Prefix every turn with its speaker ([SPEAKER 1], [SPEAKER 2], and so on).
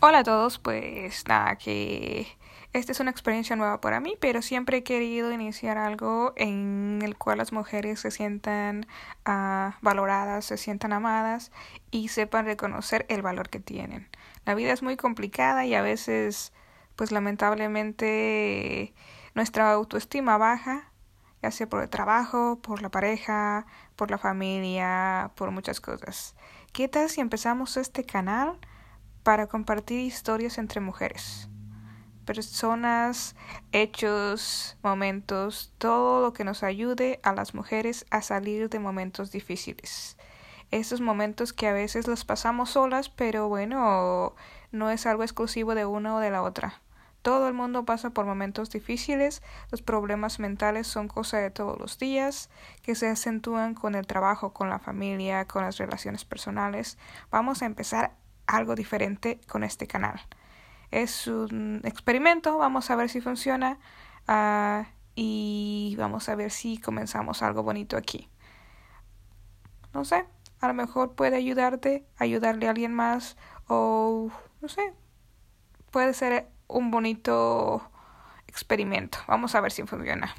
[SPEAKER 1] Hola a todos, pues nada, que esta es una experiencia nueva para mí, pero siempre he querido iniciar algo en el cual las mujeres se sientan uh, valoradas, se sientan amadas y sepan reconocer el valor que tienen. La vida es muy complicada y a veces, pues lamentablemente, nuestra autoestima baja, ya sea por el trabajo, por la pareja, por la familia, por muchas cosas. ¿Qué tal si empezamos este canal? Para compartir historias entre mujeres, personas, hechos, momentos, todo lo que nos ayude a las mujeres a salir de momentos difíciles. Esos momentos que a veces los pasamos solas, pero bueno, no es algo exclusivo de una o de la otra. Todo el mundo pasa por momentos difíciles, los problemas mentales son cosa de todos los días, que se acentúan con el trabajo, con la familia, con las relaciones personales. Vamos a empezar algo diferente con este canal. Es un experimento, vamos a ver si funciona uh, y vamos a ver si comenzamos algo bonito aquí. No sé, a lo mejor puede ayudarte, ayudarle a alguien más o no sé, puede ser un bonito experimento. Vamos a ver si funciona.